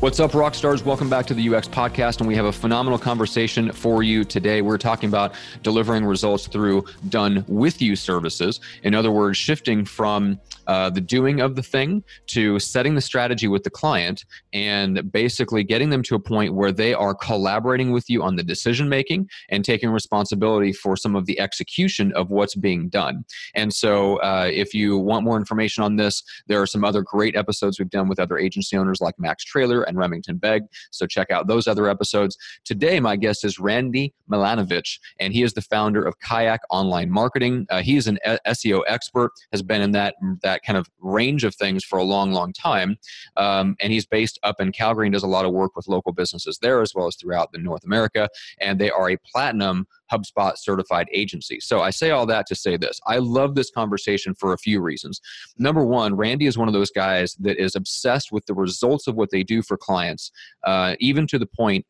What's up, rock stars? Welcome back to the UX podcast. And we have a phenomenal conversation for you today. We're talking about delivering results through done with you services. In other words, shifting from uh, the doing of the thing to setting the strategy with the client and basically getting them to a point where they are collaborating with you on the decision making and taking responsibility for some of the execution of what's being done. And so, uh, if you want more information on this, there are some other great episodes we've done with other agency owners like Max Traylor and Remington Begg. So check out those other episodes. Today, my guest is Randy Milanovic, and he is the founder of Kayak Online Marketing. Uh, he is an SEO expert, has been in that that kind of range of things for a long, long time, um, and he's based up in Calgary and does a lot of work with local businesses there as well as throughout the North America. And they are a platinum HubSpot certified agency. So I say all that to say this. I love this conversation for a few reasons. Number one, Randy is one of those guys that is obsessed with the results of what they do for clients, uh, even to the point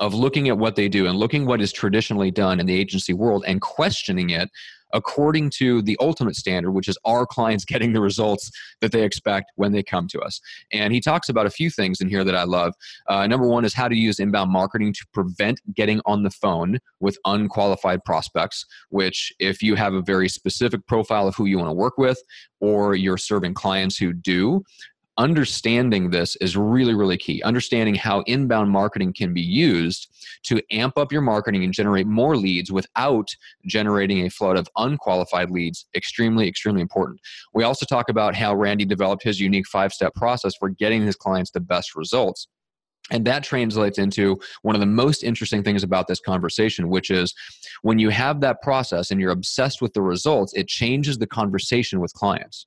of looking at what they do and looking what is traditionally done in the agency world and questioning it according to the ultimate standard, which is our clients getting the results that they expect when they come to us. And he talks about a few things in here that I love. Uh, number one is how to use inbound marketing to prevent getting on the phone with unqualified prospects, which, if you have a very specific profile of who you want to work with, or you're serving clients who do, understanding this is really really key. Understanding how inbound marketing can be used to amp up your marketing and generate more leads without generating a flood of unqualified leads extremely extremely important. We also talk about how randy developed his unique five step process for getting his clients the best results. And that translates into one of the most interesting things about this conversation, which is when you have that process and you're obsessed with the results, it changes the conversation with clients.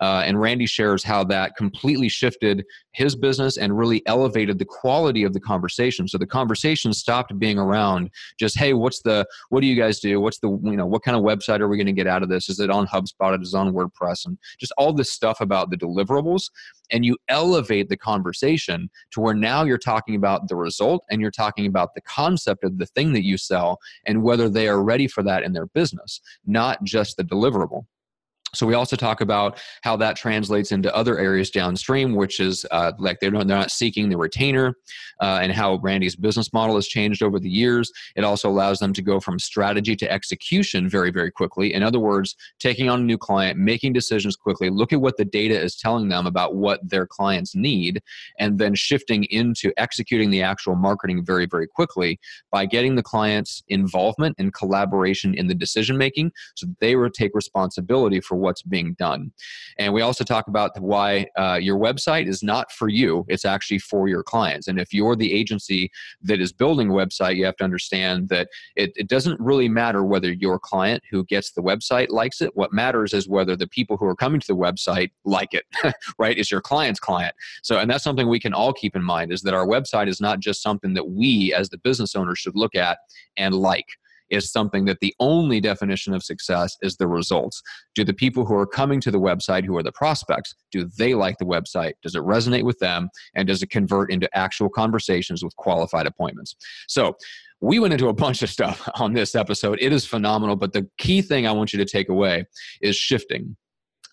Uh, and Randy shares how that completely shifted his business and really elevated the quality of the conversation. So the conversation stopped being around just, hey, what's the, what do you guys do? What's the, you know, what kind of website are we going to get out of this? Is it on HubSpot? Is it on WordPress? And just all this stuff about the deliverables. And you elevate the conversation to where now you're talking about the result and you're talking about the concept of the thing that you sell and whether they are ready for that in their business, not just the deliverable. So we also talk about how that translates into other areas downstream, which is uh, like they're not, they're not seeking the retainer, uh, and how Randy's business model has changed over the years. It also allows them to go from strategy to execution very very quickly. In other words, taking on a new client, making decisions quickly, look at what the data is telling them about what their clients need, and then shifting into executing the actual marketing very very quickly by getting the clients involvement and collaboration in the decision making, so they will take responsibility for what's being done. And we also talk about why uh, your website is not for you, it's actually for your clients. And if you're the agency that is building a website, you have to understand that it, it doesn't really matter whether your client who gets the website likes it. What matters is whether the people who are coming to the website like it, right? It's your client's client. So, and that's something we can all keep in mind is that our website is not just something that we as the business owner should look at and like is something that the only definition of success is the results. Do the people who are coming to the website, who are the prospects, do they like the website? Does it resonate with them? And does it convert into actual conversations with qualified appointments? So, we went into a bunch of stuff on this episode. It is phenomenal, but the key thing I want you to take away is shifting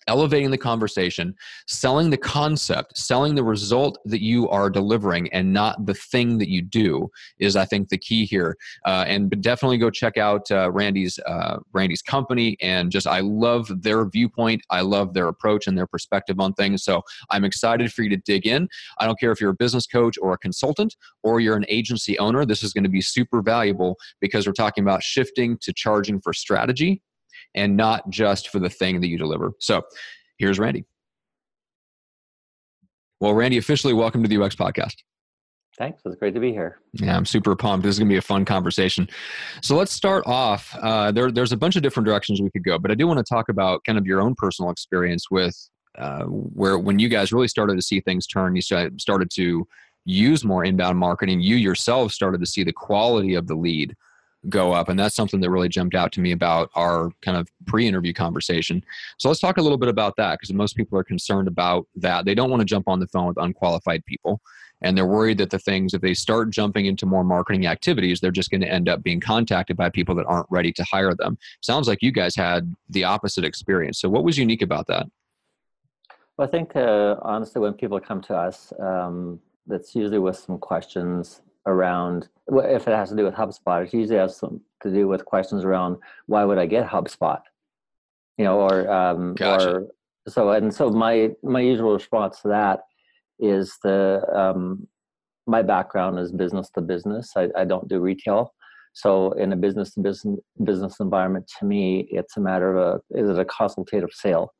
elevating the conversation, selling the concept, selling the result that you are delivering and not the thing that you do is, I think, the key here. Uh, and definitely go check out uh, Randy's uh, Randy's company and just I love their viewpoint. I love their approach and their perspective on things. So I'm excited for you to dig in. I don't care if you're a business coach or a consultant or you're an agency owner. This is going to be super valuable because we're talking about shifting to charging for strategy and not just for the thing that you deliver. So here's Randy. Well, Randy, officially welcome to the UX podcast. Thanks. It's great to be here. Yeah, I'm super pumped. This is going to be a fun conversation. So let's start off. Uh, there, there's a bunch of different directions we could go, but I do want to talk about kind of your own personal experience with uh, where when you guys really started to see things turn, you started to use more inbound marketing. You yourself started to see the quality of the lead go up. And that's something that really jumped out to me about our kind of pre interview conversation. So let's talk a little bit about that because most people are concerned about that. They don't want to jump on the phone with unqualified people. And they're worried that the things, if they start jumping into more marketing activities, they're just going to end up being contacted by people that aren't ready to hire them. Sounds like you guys had the opposite experience. So, what was unique about that? Well, I think uh, honestly, when people come to us, um, that's usually with some questions around if it has to do with HubSpot, it usually has some to do with questions around why would I get HubSpot, you know, or um, gotcha. or so and so. My my usual response to that is the um, my background is business to business. I, I don't do retail, so in a business to business business environment, to me, it's a matter of a is it a consultative sale.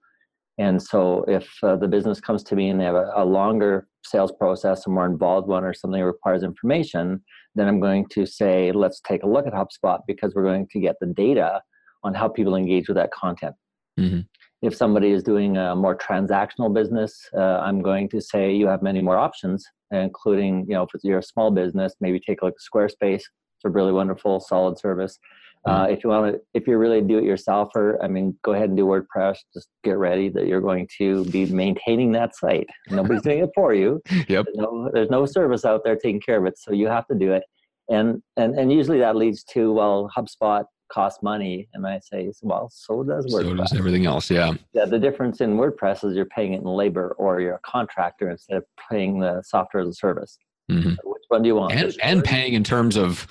And so, if uh, the business comes to me and they have a, a, longer sales process, a more involved one, or something that requires information, then I'm going to say, let's take a look at HubSpot because we're going to get the data on how people engage with that content. Mm-hmm. If somebody is doing a more transactional business, uh, I'm going to say you have many more options, including, you know, if you're a small business, maybe take a look at Squarespace. It's a really wonderful, solid service. Uh, mm-hmm. if you want to, if you're really do it yourselfer, I mean, go ahead and do WordPress. Just get ready that you're going to be maintaining that site. Nobody's doing it for you. Yep. There's no, there's no service out there taking care of it, so you have to do it. And and and usually that leads to well, HubSpot costs money, and I say, well, so does WordPress. So does everything else. Yeah. Yeah. The difference in WordPress is you're paying it in labor, or you're a contractor instead of paying the software as a service. Mm-hmm. One do you want? And, and paying in terms of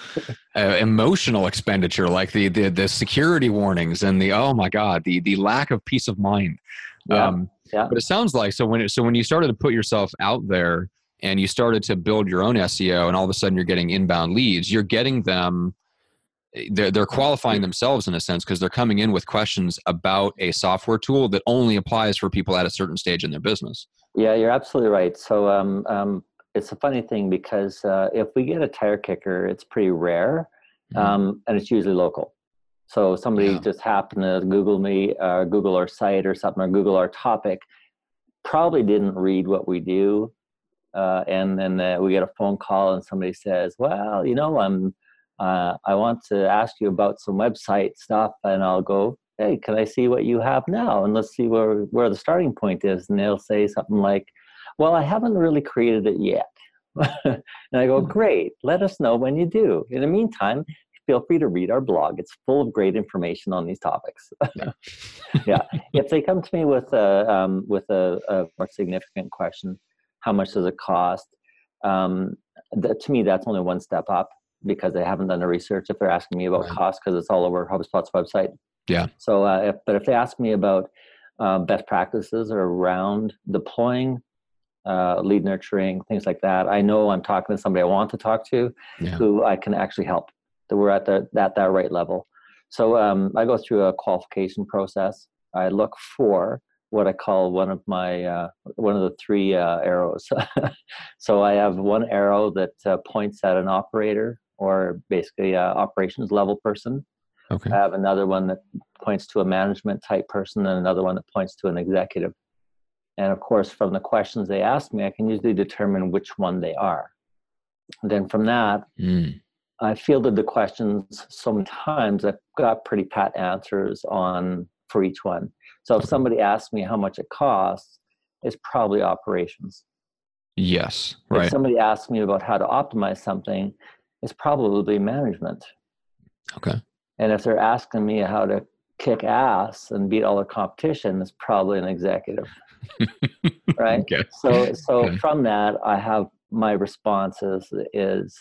uh, emotional expenditure, like the, the the security warnings and the oh my god, the the lack of peace of mind. Yeah. Um, yeah. But it sounds like so when it, so when you started to put yourself out there and you started to build your own SEO, and all of a sudden you're getting inbound leads, you're getting them. They're, they're qualifying themselves in a sense because they're coming in with questions about a software tool that only applies for people at a certain stage in their business. Yeah, you're absolutely right. So um, um, it's a funny thing because uh, if we get a tire kicker, it's pretty rare, mm-hmm. um, and it's usually local. So somebody yeah. just happened to Google me, uh, Google our site or something, or Google our topic, probably didn't read what we do, uh, and then uh, we get a phone call and somebody says, "Well, you know, I'm, uh, I want to ask you about some website stuff," and I'll go, "Hey, can I see what you have now? And let's see where where the starting point is." And they'll say something like well, I haven't really created it yet. and I go, hmm. great, let us know when you do. In the meantime, feel free to read our blog. It's full of great information on these topics. yeah. yeah. If they come to me with a, um, with a, a, more significant question, how much does it cost? Um, that, to me, that's only one step up because they haven't done the research. If they're asking me about right. cost, because it's all over HubSpot's website. Yeah. So, uh, if, but if they ask me about uh, best practices around deploying uh, lead nurturing, things like that. I know I'm talking to somebody I want to talk to, yeah. who I can actually help. That we're at the at that right level. So um, I go through a qualification process. I look for what I call one of my uh, one of the three uh, arrows. so I have one arrow that uh, points at an operator or basically a operations level person. Okay. I have another one that points to a management type person, and another one that points to an executive. And of course, from the questions they ask me, I can usually determine which one they are. And then from that, mm. I fielded the questions so many times I've got pretty pat answers on for each one. So if somebody asks me how much it costs, it's probably operations. Yes, right. If somebody asks me about how to optimize something, it's probably management. Okay. And if they're asking me how to kick ass and beat all the competition, is probably an executive. right okay. so so okay. from that i have my responses is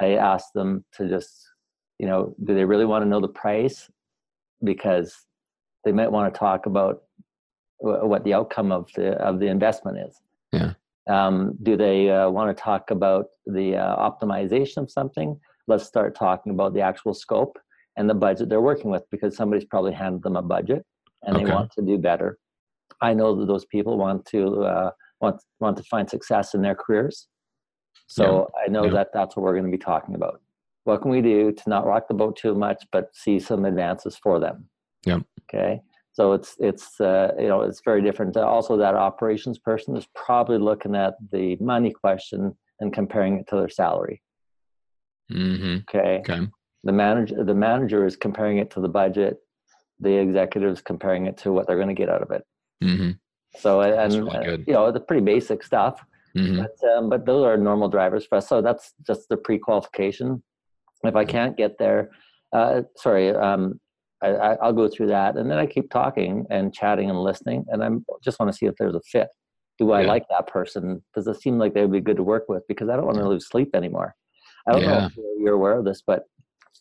i ask them to just you know do they really want to know the price because they might want to talk about what the outcome of the of the investment is yeah um, do they uh, want to talk about the uh, optimization of something let's start talking about the actual scope and the budget they're working with because somebody's probably handed them a budget and okay. they want to do better I know that those people want to uh, want want to find success in their careers. So yeah. I know yeah. that that's what we're going to be talking about. What can we do to not rock the boat too much, but see some advances for them? Yeah. Okay. So it's it's uh, you know it's very different. Also, that operations person is probably looking at the money question and comparing it to their salary. Mm-hmm. Okay. Okay. The manager the manager is comparing it to the budget. The executives comparing it to what they're going to get out of it. Mm-hmm. So and really uh, good. you know the pretty basic stuff, Mm-hmm. but um, but those are normal drivers for us. So that's just the pre-qualification. If I can't get there, uh, sorry, um, I, I, I'll go through that, and then I keep talking and chatting and listening, and I'm just want to see if there's a fit. Do I Yeah. like that person? Does it seem like they would be good to work with? Because I don't want to lose sleep anymore. I don't know if you're aware of this, but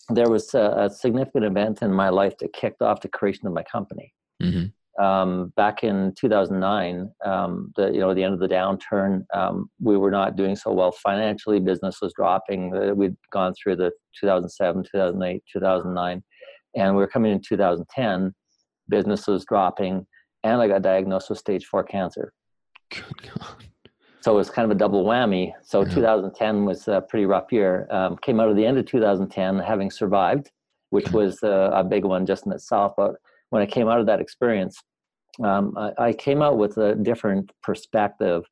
there was a, a significant event in my life that kicked off the creation of my company Mm-hmm. um, back in 2009, um, the you know the end of the downturn, um, we were not doing so well financially. Business was dropping. Uh, we'd gone through the 2007, 2008, 2009, and we were coming in 2010. Business was dropping, and I got diagnosed with stage four cancer. Good God. So it was kind of a double whammy. So Yeah. 2010 was a pretty rough year. Um, came out of the end of 2010 having survived, which was uh, a big one just in itself. But when I came out of that experience, um, I, I came out with a different perspective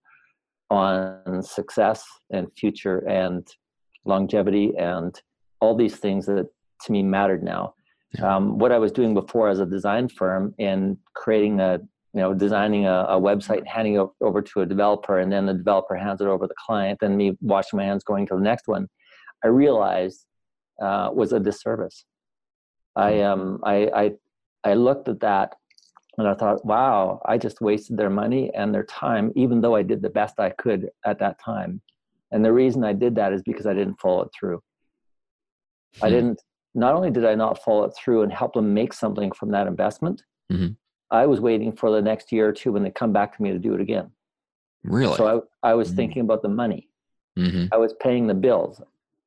on success and future and longevity and all these things that to me mattered now. Yeah. Um, what I was doing before as a design firm and creating a you know designing a, a website handing it over to a developer and then the developer hands it over to the client and me washing my hands going to the next one i realized uh, was a disservice i um I, I i looked at that and i thought wow i just wasted their money and their time even though i did the best i could at that time and the reason i did that is because i didn't follow it through i Hmm. didn't not only did i not follow it through and help them make something from that investment Mhm. I was waiting for the next year or two when they come back to me to do it again. Really? So I, I was Mm. thinking about the money. mm-hmm. I was paying the bills.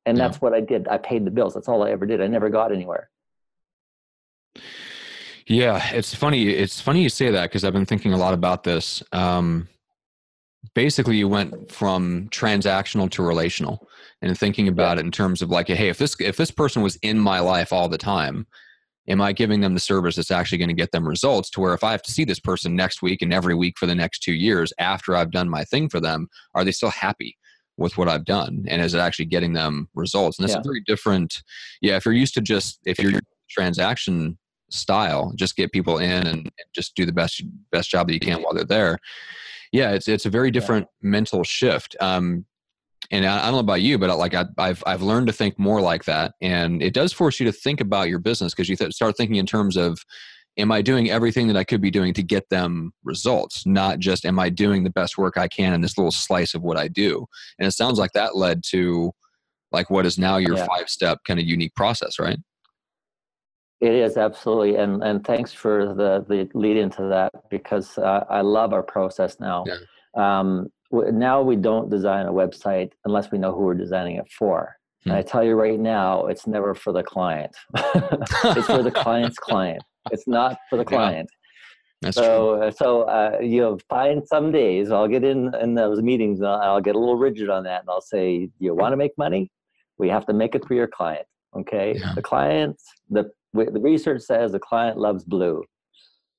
And Yeah. that's what I did. I paid the bills. That's all I ever did. I never got anywhere. Yeah, it's funny. It's funny you say that because I've been thinking a lot about this. Um, basically, you went from transactional to relational, and thinking about it in terms of like, hey, if this if this person was in my life all the time, am I giving them the service that's actually going to get them results? To where if I have to see this person next week and every week for the next two years after I've done my thing for them, are they still happy? with what I've done and is it actually getting them results? And that's Yeah. a very different yeah, if you're used to just if you're transaction style, just get people in and, just do the best best job that you can while they're there. Yeah, it's it's a very different mental shift. Um and I, I don't know about you, but like I, I've I've learned to think more like that, and it does force you to think about your business because you th- start thinking in terms of, am I doing everything that I could be doing to get them results, not just am I doing the best work I can in this little slice of what I do. And it sounds like that led to, like, what is now your Yeah. five step kind of unique process, right? It is absolutely, and and thanks for the the lead into that because uh, I love our process now. Yeah. Um, now we don't design a website unless we know who we're designing it for. Hmm. And I tell you right now, it's never for the client. it's for the client's client. It's not for the Yeah. client. That's true. so uh, so uh, you'll find some days I'll get in in those meetings. and I'll, I'll get a little rigid on that, and I'll say, "You want to make money? We have to make it for your client." Okay, Yeah. the client the the research says the client loves blue.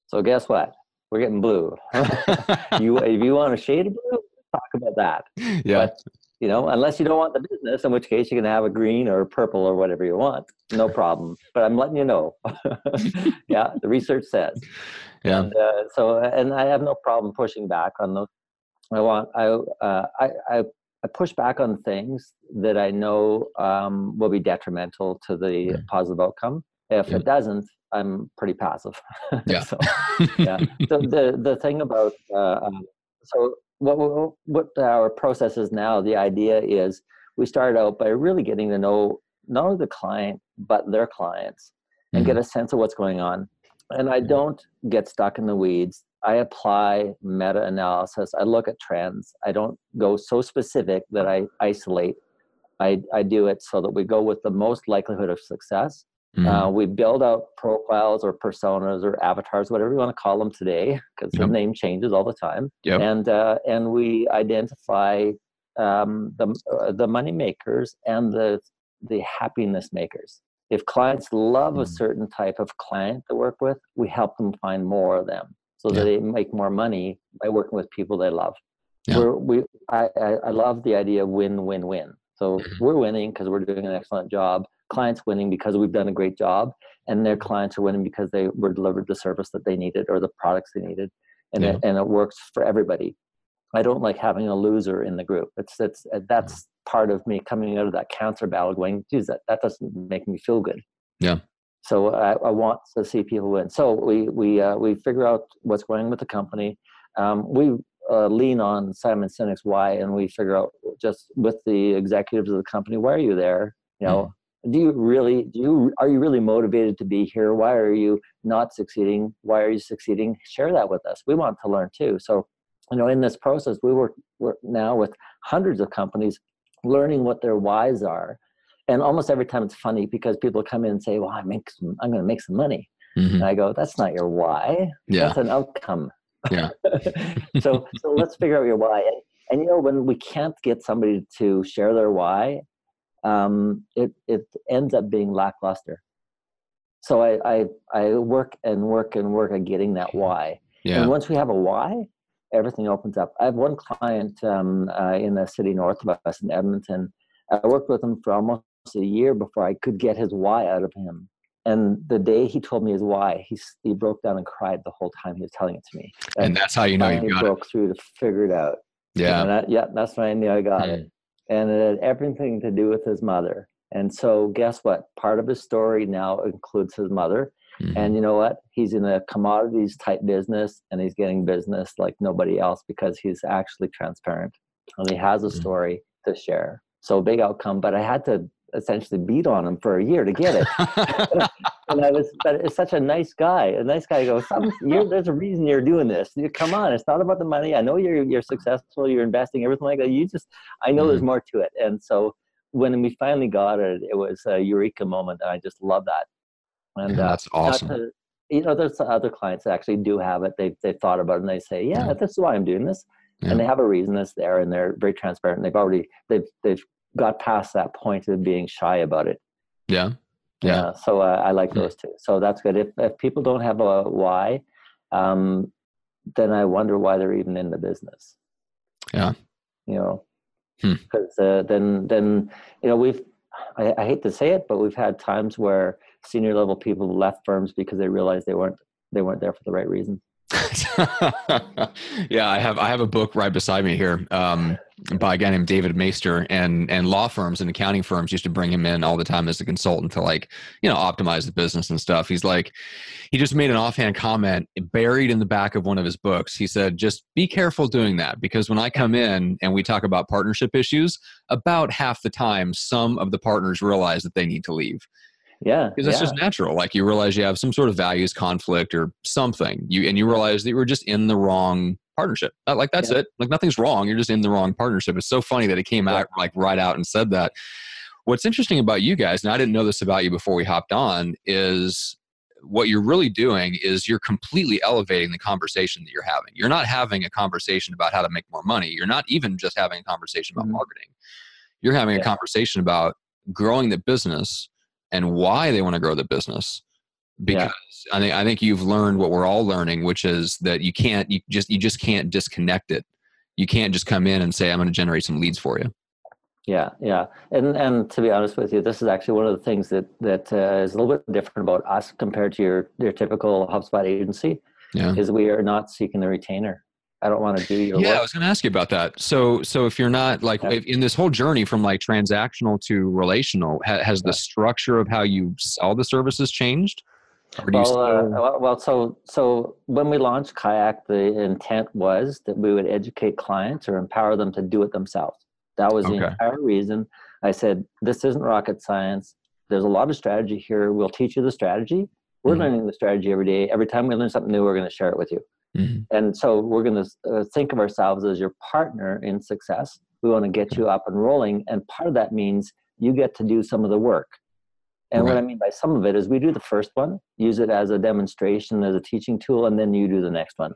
So guess what? We're getting blue. you if you want a shade of blue, talk about that. yeah. But you know, unless you don't want the business, in which case you can have a green or purple or whatever you want. No problem. But I'm letting you know. yeah, the research says. Yeah. And, uh, so, and I have no problem pushing back on those. I want, I, uh, I, I, I push back on things that I know um, will be detrimental to the positive outcome. If Yeah. it doesn't, I'm pretty passive. Yeah. so, yeah. So the the thing about uh, um, so what what what our process is now. The idea is we start out by really getting to know not only the client but their clients and Mhm. get a sense of what's going on. And I don't get stuck in the weeds. I apply meta analysis. I look at trends. I don't go so specific that I isolate. I, I do it so that we go with the most likelihood of success. Mhm. Uh, we build out profiles or personas or avatars, whatever you want to call them today, because Yep. the name changes all the time. Yep. And uh, and we identify um, the uh, the money makers and the the happiness makers. If clients love a Mm. certain type of client to work with, we help them find more of them so Yeah. that they make more money by working with people they love. Yeah. We're, we, I, I, love the idea of win, win, win. So Mhm. we're winning because we're doing an excellent job. Clients winning because we've done a great job, and their clients are winning because they were delivered the service that they needed or the products they needed, and Yeah. it, and it works for everybody. I don't like having a loser in the group. It's it's uh, that's part of me coming out of that cancer battle, going, geez, that, that doesn't make me feel good. Yeah. So I, I want to see people win. So we we uh, we figure out what's going on with the company. Um, we uh, lean on Simon Sinek's why, and we figure out just with the executives of the company, why are you there? You know, do you really do you are you really motivated to be here? Why are you not succeeding? Why are you succeeding? Share that with us. We want to learn too. So, you know, in this process, we work, work now with hundreds of companies, learning what their whys are. And almost every time it's funny because people come in and say, "Well, I make some, I'm going to make some money," Mhm. and I go, "That's not your why. Yeah. That's an outcome." Yeah. so so let's figure out your why. And, and you know when we can't get somebody to share their why, um, it it ends up being lackluster. So I, I I work and work and work at getting that why. Yeah. And once we have a why, everything opens up. I have one client um, uh, in the city north of us in Edmonton. I worked with him for almost a year before I could get his why out of him. And the day he told me his why, he he broke down and cried the whole time he was telling it to me. And that's how you know you've got it. broke through to figure it out. Yeah. And that, yeah, that's when I knew I got it. And it had everything to do with his mother. And so, guess what? Part of his story now includes his mother. Mhm. And you know what? He's in a commodities type business and he's getting business like nobody else because he's actually transparent and he has a Mhm. story to share. So, big outcome. But I had to essentially beat on him for a year to get it. and I was, but it's such a nice guy. A nice guy goes, "There's a reason you're doing this. You, come on, it's not about the money. I know you're you're successful. You're investing everything like that. You just, I know there's more to it." And so when we finally got it, it was a eureka moment, and I just love that. And Yeah, uh, that's not awesome. to- you know, there's other clients that actually do have it. They've they've thought about it and they say, "Yeah, Yeah. this is why I'm doing this," Yeah. and they have a reason that's there, and they're very transparent. And they've already they've they've got past that point of being shy about it. yeah. Yeah. so uh, I like Hmm. those two. So that's good. If if people don't have a why, um, then I wonder why they're even in the business. Yeah. You know, Hmm. because uh, then then you know we've I, I hate to say it, but we've had times where senior level people left firms because they realized they weren't they weren't there for the right reason. yeah, I have I have a book right beside me here um, by a guy named David Maister, and and law firms and accounting firms used to bring him in all the time as a consultant to like you know optimize the business and stuff. He's like, he just made an offhand comment buried in the back of one of his books. He said, just be careful doing that because when I come in and we talk about partnership issues, about half the time some of the partners realize that they need to leave Yeah, because that's yeah. just natural. Like you realize you have some sort of values conflict or something. You and you realize that you were just in the wrong partnership. Uh, Like that's Yeah. it. Like nothing's wrong. You're just in the wrong partnership. It's so funny that it came Yeah. out like right out and said that. What's interesting about you guys, and I didn't know this about you before we hopped on, is what you're really doing is you're completely elevating the conversation that you're having. You're not having a conversation about how to make more money. You're not even just having a conversation about Mhm. marketing. You're having a conversation about growing the business and why they want to grow the business because I think I think you've learned what we're all learning, which is that you can't you just you just can't disconnect it. You can't just come in and say I'm going to generate some leads for you. Yeah, yeah, and and to be honest with you, this is actually one of the things that that uh, is a little bit different about us compared to your your typical HubSpot agency. Yeah. Is we are not seeking the retainer. I don't want to do your Yeah, I was going to ask you about that. So, so if you're not like Yeah. if, in this whole journey from like transactional to relational, ha, has the structure of how you sell the services changed? Or do you Well, uh, still- well, well, so so when we launched Kayak, the intent was that we would educate clients or empower them to do it themselves. That was the entire reason. I said, "This isn't rocket science. There's a lot of strategy here. We'll teach you the strategy. We're Mhm. learning the strategy every day. Every time we learn something new, we're going to share it with you." Mhm. And so we're going to uh, think of ourselves as your partner in success. We want to get you up and rolling, and part of that means you get to do some of the work. And what I mean by some of it is we do the first one, use it as a demonstration, as a teaching tool, and then you do the next one.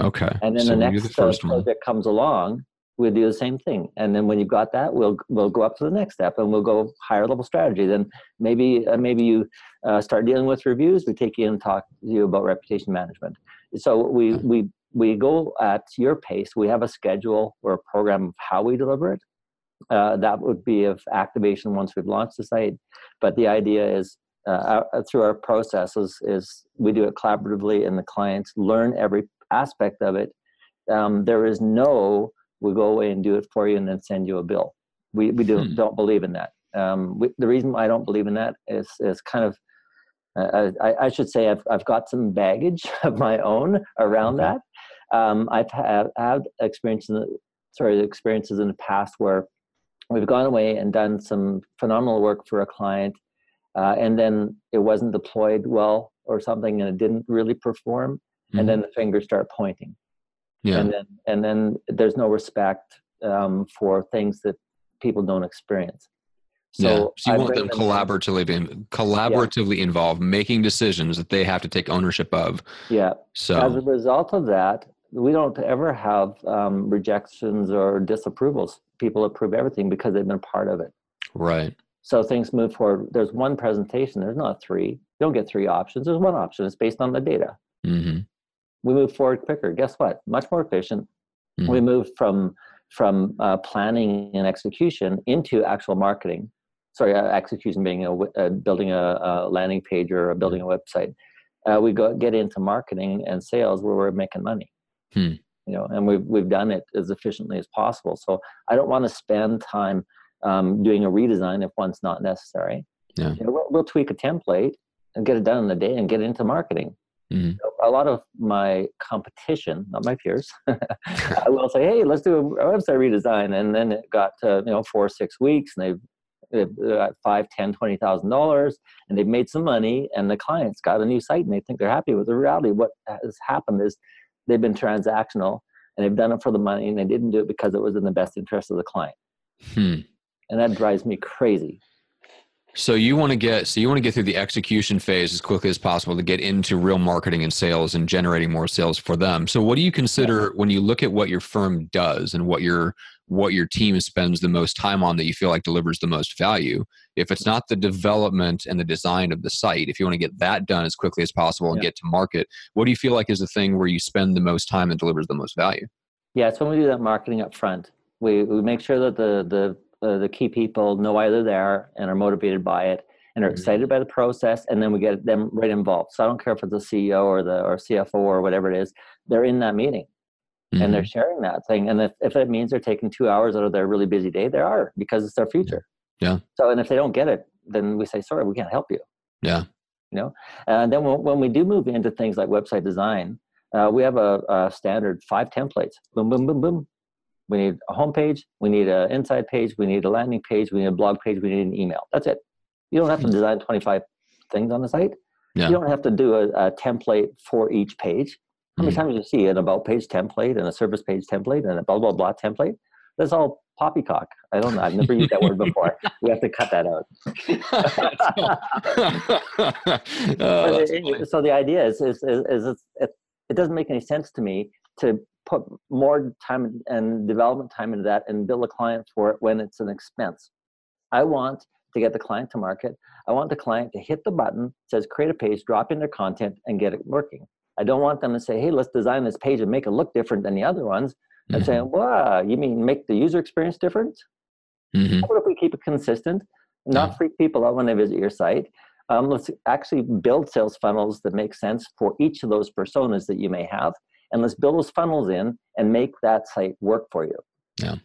okay. And then so the next the first uh, one. project comes along, we'll do the same thing. And then when you've got that, we'll we'll go up to the next step and we'll go higher level strategy. Then maybe uh, maybe you uh, start dealing with reviews. We take you in and talk to you about reputation management. So we we we go at your pace. We have a schedule or a program of how we deliver it. Uh, that would be of activation once we've launched the site. But the idea is uh, through our processes is we do it collaboratively and the clients learn every aspect of it. Um, there is no we go away and do it for you and then send you a bill. We we do, hmm. don't believe in that. Um, we, the reason I don't believe in that is is kind of uh, I, I, should say I've I've got some baggage of my own around mm-hmm. that. Um, I've had, had experience in the, sorry experiences in the past where we've gone away and done some phenomenal work for a client, uh, and then it wasn't deployed well or something, and it didn't really perform, mm-hmm. and then the fingers start pointing. Yeah. And then and then there's no respect um, for things that people don't experience. So, yeah. so you I want them, them collaboratively collaboratively yeah. involved, making decisions that they have to take ownership of. Yeah. So as a result of that, we don't ever have um, rejections or disapprovals. People approve everything because they've been part of it. Right. So things move forward. There's one presentation. There's not three. You don't get three options. There's one option. It's based on the data. Mm-hmm we move forward quicker. Guess what? Much more efficient. Mm-hmm. We move from from uh, planning and execution into actual marketing. Sorry, uh, execution being a, uh, building a, a, landing page or building a website. Uh, we go get into marketing and sales where we're making money. Hmm. You know, and we've we've done it as efficiently as possible. So I don't want to spend time um, doing a redesign if one's not necessary. Yeah. You know, we'll, we'll tweak a template and get it done in a day and get into marketing. Mm-hmm. A lot of my competition, not my peers, I will say, "Hey, let's do a website redesign," and then it got to you know four or six weeks, and they've they got five, ten, twenty thousand dollars, and they've made some money, and the clients got a new site, and they think they're happy with the reality. What has happened is they've been transactional, and they've done it for the money, and they didn't do it because it was in the best interest of the client. Hmm. And that drives me crazy. So you want to get so you want to get through the execution phase as quickly as possible to get into real marketing and sales and generating more sales for them. So what do you consider when you look at what your firm does and what your what your team spends the most time on that you feel like delivers the most value? If it's not the development and the design of the site, if you want to get that done as quickly as possible and yeah. get to market, what do you feel like is the thing where you spend the most time and delivers the most value? Yeah, it's when we do that marketing up front. We we make sure that the the uh, the key people know why they're there and are motivated by it and are mm-hmm. excited by the process and then we get them right involved. So i don't care if it's the ceo or the or cfo or whatever it is they're in that meeting mm-hmm. and they're mm-hmm. sharing that thing. And if, if it means they're taking two hours out of their really busy day they are because it's their future. Yeah. So and if they don't get it then we say sorry we can't help you. Yeah. You know? And then when, when we do move into things like website design uh, we have a, a standard five templates. Boom boom boom boom we need a home page, we need an inside page, we need a landing page, we need a blog page, we need an email. That's it. You don't have to hmm. design 25 things on the site. Yeah. You don't have to do a, a template for each page. How many mm times do you see an about page template and a service page template and a blah blah blah template? That's all poppycock. I don't know. I've never used that word before. We have to cut that out. oh, so the idea is, is, is, is it, it doesn't make any sense to me to put more time and development time into that and bill a client for it when it's an expense. I want to get the client to market. I want the client to hit the button, says create a page, drop in their content, and get it working. I don't want them to say, hey, let's design this page and make it look different than the other ones. Mm-hmm. I'm saying, wow, you mean make the user experience different? Mm-hmm. What if we keep it consistent, not yeah. freak people out when they visit your site? Um, let's actually build sales funnels that make sense for each of those personas that you may have and let's build those funnels in and make that site work for you. Yeah.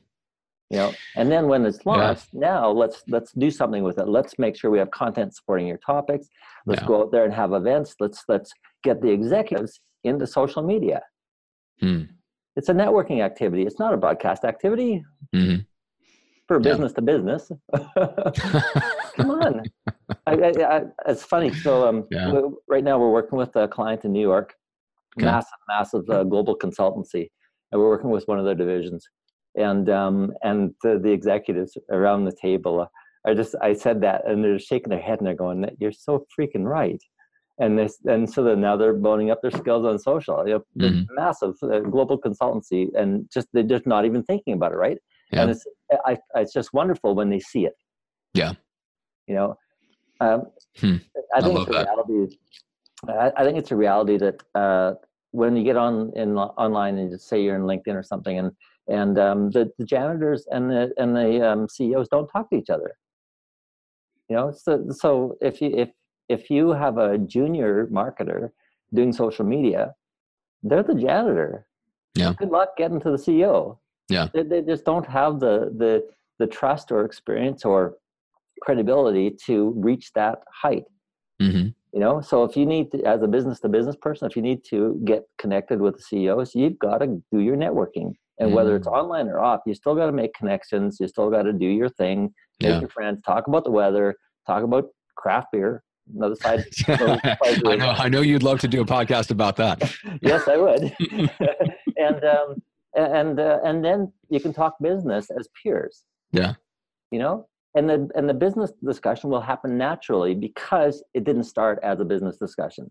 You know and then when it's launched yeah. now let's let's do something with it. Let's make sure we have content supporting your topics. Let's yeah. go out there and have events. Let's let's get the executives into social media. Hmm. it's a networking activity. It's not a broadcast activity. Mm-hmm. for business yeah. to business. Come on. I, I, I, it's funny. So um, right now we're working with a client in new york massive, massive uh, global consultancy, and we're working with one of their divisions. And um, and the, the executives around the table, I just I said that, and they're shaking their head and they're going, "You're so freaking right." and this and so then now they're boning up their skills on social. You know, mm-hmm. massive uh, global consultancy, and just they're just not even thinking about it, right? Yeah. And it's I, it's just wonderful when they see it. Yeah. You know, um, hmm. I think I it's a that. reality. I, I, think it's a reality that uh, when you get on in online and just say you're in LinkedIn or something, and and um, the, the janitors and the and the um, CEOs don't talk to each other. You know, so so if you if if you have a junior marketer doing social media, they're the janitor. Yeah. Good luck getting to the CEO. Yeah. They, they just don't have the the the trust or experience or credibility to reach that height. Mm-hmm. You know, so if you need to, as a business to business person, if you need to get connected with the CEOs, you've got to do your networking. And whether it's mm. online or off, you still got to make connections. You still got to do your thing, make yeah. your friends, talk about the weather, talk about craft beer. Another side. I know. I know you'd love to do a podcast about that. yes, I would. and um, and uh, and then you can talk business as peers. Yeah. You know, and the and the business discussion will happen naturally because it didn't start as a business discussion.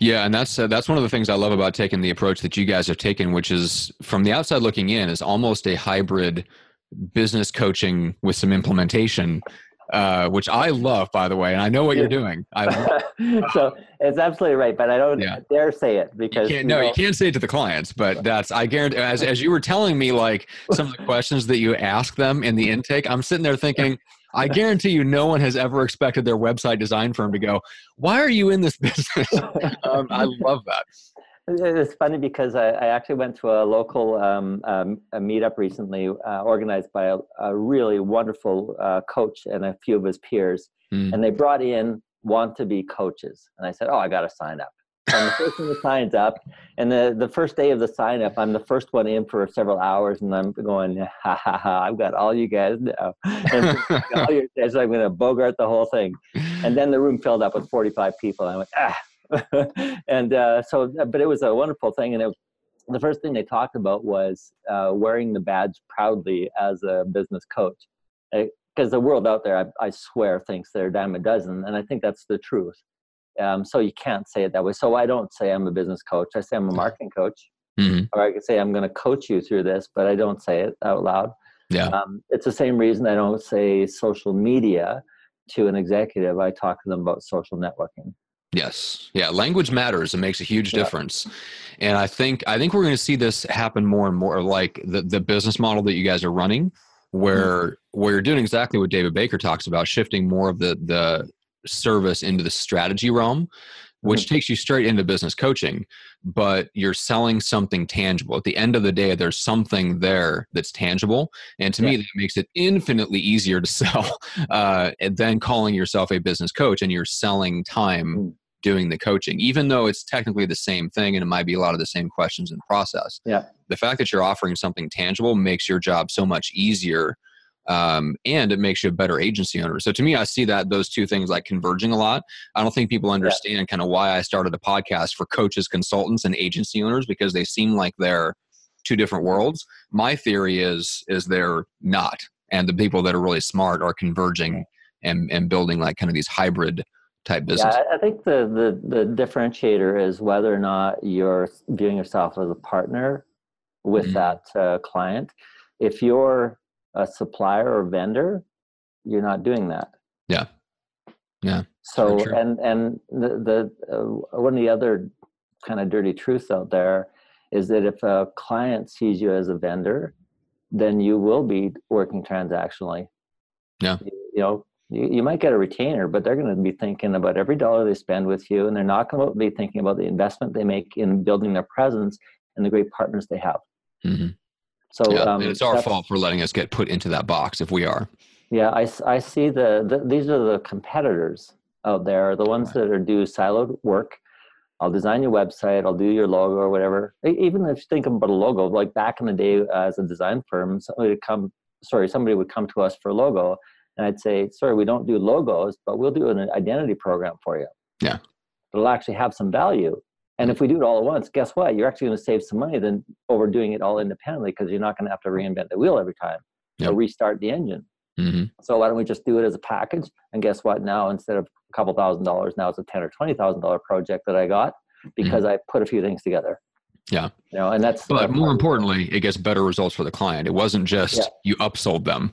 Yeah and that's uh, that's one of the things i love about taking the approach that you guys have taken which is from the outside looking in is almost a hybrid business coaching with some implementation uh, which I love, by the way, and I know what you're doing. I so it's absolutely right, but I don't yeah. dare say it because you no, know, you can't say it to the clients. But that's I guarantee. As as you were telling me, like some of the questions that you ask them in the intake, I'm sitting there thinking. I guarantee you, no one has ever expected their website design firm to go, "Why are you in this business?" um, I love that. It's funny because I, I, actually went to a local um, um, a meetup recently, uh, organized by a, a really wonderful uh, coach and a few of his peers, mm. and they brought in want to be coaches, and I said, "Oh, I got to sign up." So I'm the first one that signs up, and the the first day of the sign up, I'm the first one in for several hours, and I'm going, "Ha ha ha! I've got all you guys now, and all your, so I'm going to bogart the whole thing." And then the room filled up with 45 people, and I went, "Ah." and uh, so, but it was a wonderful thing. And it, the first thing they talked about was uh, wearing the badge proudly as a business coach. Because the world out there, I, I, swear, thinks they're a dime a dozen. And I think that's the truth. Um, so you can't say it that way. So I don't say I'm a business coach. I say I'm a marketing coach. Mm-hmm. Or I could say I'm going to coach you through this, but I don't say it out loud. Yeah. Um, it's the same reason I don't say social media to an executive. I talk to them about social networking. Yes. Yeah. Language matters. It makes a huge yeah. difference. And I think I think we're going to see this happen more and more like the, the business model that you guys are running where mm-hmm. where you're doing exactly what David Baker talks about, shifting more of the the service into the strategy realm, which mm-hmm. takes you straight into business coaching, but you're selling something tangible. At the end of the day, there's something there that's tangible. And to yeah. me, that makes it infinitely easier to sell uh, than calling yourself a business coach and you're selling time mm doing the coaching, even though it's technically the same thing and it might be a lot of the same questions and process. Yeah. The fact that you're offering something tangible makes your job so much easier. Um, and it makes you a better agency owner. So to me, I see that those two things like converging a lot. I don't think people understand yeah. kind of why I started a podcast for coaches, consultants, and agency owners because they seem like they're two different worlds. My theory is is they're not, and the people that are really smart are converging and and building like kind of these hybrid type business. Yeah, I think the, the, the differentiator is whether or not you're viewing yourself as a partner with mm-hmm. that uh, client. If you're a supplier or vendor, you're not doing that. Yeah. Yeah. So and and the the uh, one of the other kind of dirty truths out there is that if a client sees you as a vendor, then you will be working transactionally. Yeah. You, you know, you, you might get a retainer, but they're going to be thinking about every dollar they spend with you, and they're not going to be thinking about the investment they make in building their presence and the great partners they have. Mm-hmm. So yeah, um, it's our fault for letting us get put into that box if we are. Yeah, I, I see the, the these are the competitors out there, the ones right. that are do siloed work. I'll design your website, I'll do your logo or whatever. Even if you think about a logo, like back in the day as a design firm, somebody would come, sorry, somebody would come to us for a logo and I'd say, sorry, we don't do logos, but we'll do an identity program for you. Yeah. It'll actually have some value. And if we do it all at once, guess what? You're actually going to save some money than over doing it all independently because you're not going to have to reinvent the wheel every time or restart the engine. Mm-hmm. So why don't we just do it as a package? And guess what? Now instead of a couple thousand dollars. Now it's a ten or twenty thousand dollar project that I got because mm-hmm. I put a few things together. Yeah. You know, and that's but more importantly, it gets better results for the client. It wasn't just yeah. you upsold them.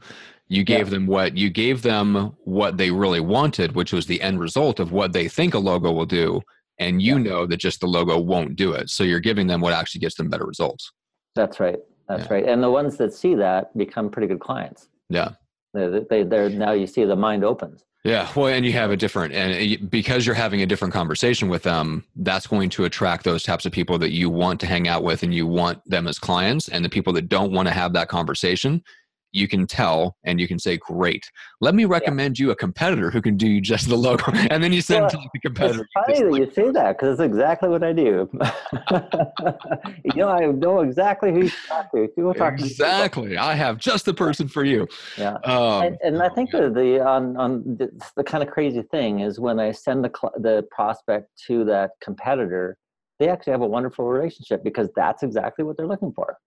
You gave yeah. them what you gave them what they really wanted, which was the end result of what they think a logo will do. And you yeah. know that just the logo won't do it. So you're giving them what actually gets them better results. That's right. That's right. And the ones that see that become pretty good clients. Yeah. They, they, they're now you see the mind opens. Yeah, well, and you have a different, and because you're having a different conversation with them, that's going to attract those types of people that you want to hang out with and you want them as clients. And the people that don't want to have that conversation, you can tell and you can say, Great, let me recommend yeah. you a competitor who can do just the logo. And then you send well, to the competitor. It's funny that you say that because it's exactly what I do. you know, I know exactly who you talk to. People talk exactly. To I have just the person for you. Yeah. Um, and, and, I think yeah. the, the on, on the, the, kind of crazy thing is when I send the, the prospect to that competitor, they actually have a wonderful relationship because that's exactly what they're looking for.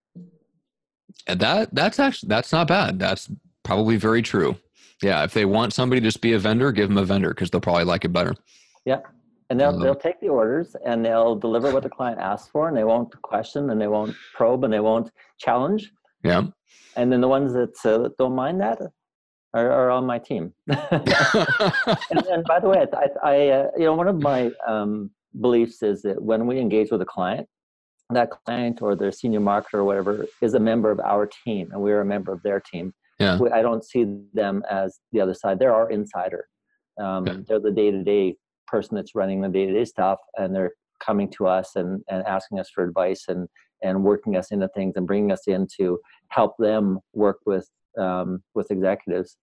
And that that's actually that's not bad. That's probably very true. Yeah, if they want somebody to just be a vendor, give them a vendor because they'll probably like it better. Yeah, and they'll they'll take the orders and they'll deliver what the client asks for, and they won't question and they won't probe and they won't challenge. Yeah. And then the ones that, uh, don't mind that are, are on my team. and, and, by the way, I, I uh, you know one of my um, beliefs is that when we engage with a client, that client or their senior marketer or whatever is a member of our team and we're a member of their team yeah. i don't see them as the other side they're our insider um, yeah. they're the day-to-day person that's running the day-to-day stuff and they're coming to us and, and asking us for advice and and working us into things and bringing us in to help them work with um, with executives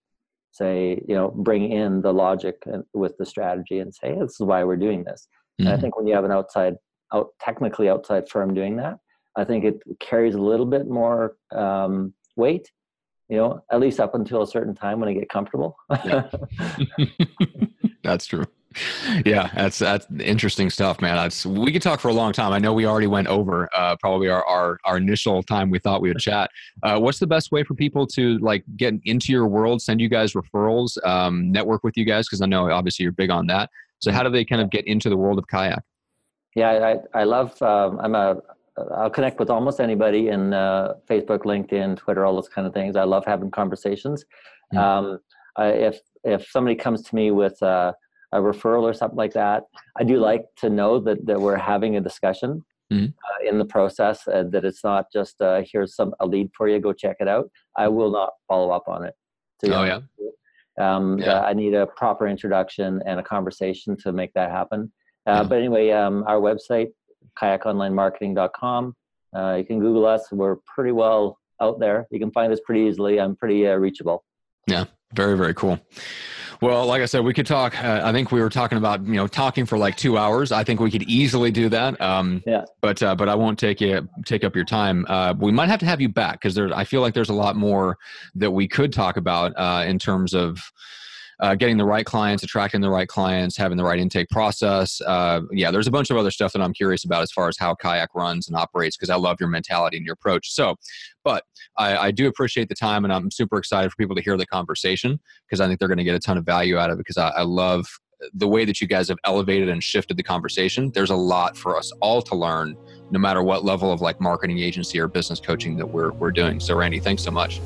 say you know bring in the logic with the strategy and say this is why we're doing this mm-hmm. and i mm-hmm. think when you have an outside out technically outside firm doing that, I think it carries a little bit more um, weight. You know, at least up until a certain time when I get comfortable. that's true. Yeah, that's that's interesting stuff, man. That's we could talk for a long time. I know we already went over uh, probably our, our our initial time we thought we would chat. Uh, what's the best way for people to like get into your world, send you guys referrals, um, network with you guys? Because I know obviously you're big on that. So how do they kind of get into the world of kayak? Yeah, I, I love, um, I'm a, I'll connect with almost anybody in uh, Facebook, LinkedIn, Twitter, all those kind of things. I love having conversations. Mm-hmm. Um, I, if, if somebody comes to me with uh, a referral or something like that, I do like to know that, that we're having a discussion mm-hmm. uh, in the process and that it's not just uh, here's some a lead for you, go check it out. I will not follow up on it. Oh, yeah. Um, yeah. I need a proper introduction and a conversation to make that happen. Uh, but anyway, um, our website, kayakonlinemarketing.com. Uh, you can Google us. We're pretty well out there. You can find us pretty easily. I'm pretty uh, reachable. Yeah, very, very cool. Well, like I said, we could talk. Uh, I think we were talking about you know talking for like two hours. I think we could easily do that. Um, yeah. But uh, but I won't take you take up your time. Uh, we might have to have you back because there. I feel like there's a lot more that we could talk about uh, in terms of uh, getting the right clients, attracting the right clients, having the right intake process. Uh, yeah, there's a bunch of other stuff that I'm curious about as far as how Kayak runs and operates because I love your mentality and your approach. So, but I, I, do appreciate the time and I'm super excited for people to hear the conversation because I think they're going to get a ton of value out of it because I, I love the way that you guys have elevated and shifted the conversation. There's a lot for us all to learn no matter what level of like marketing agency or business coaching that we're, we're doing. So Randy, thanks so much.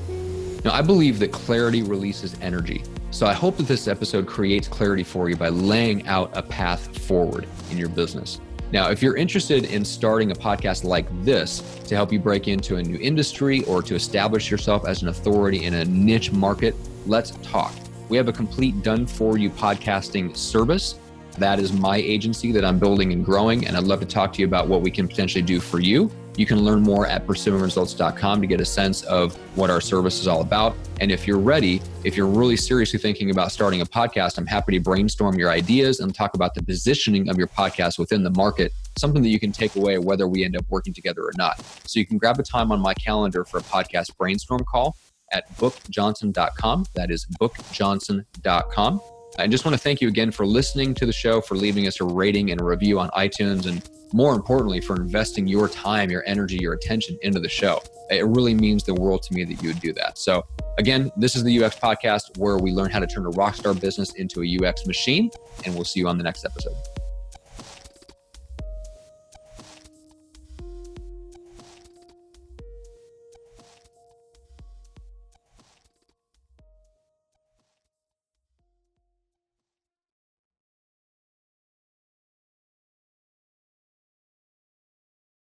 Now, I believe that clarity releases energy. So I hope that this episode creates clarity for you by laying out a path forward in your business. Now, if you're interested in starting a podcast like this to help you break into a new industry or to establish yourself as an authority in a niche market, let's talk. We have a complete done for you podcasting service. That is my agency that I'm building and growing, and I'd love to talk to you about what we can potentially do for you you can learn more at pursuingresults.com to get a sense of what our service is all about. And if you're ready, if you're really seriously thinking about starting a podcast, I'm happy to brainstorm your ideas and talk about the positioning of your podcast within the market, something that you can take away whether we end up working together or not. So you can grab a time on my calendar for a podcast brainstorm call at bookjohnson.com. That is bookjohnson.com. I just want to thank you again for listening to the show, for leaving us a rating and a review on iTunes, and more importantly, for investing your time, your energy, your attention into the show. It really means the world to me that you would do that. So Again, this is the UX podcast where we learn how to turn a rockstar business into a UX machine, and we'll see you on the next episode.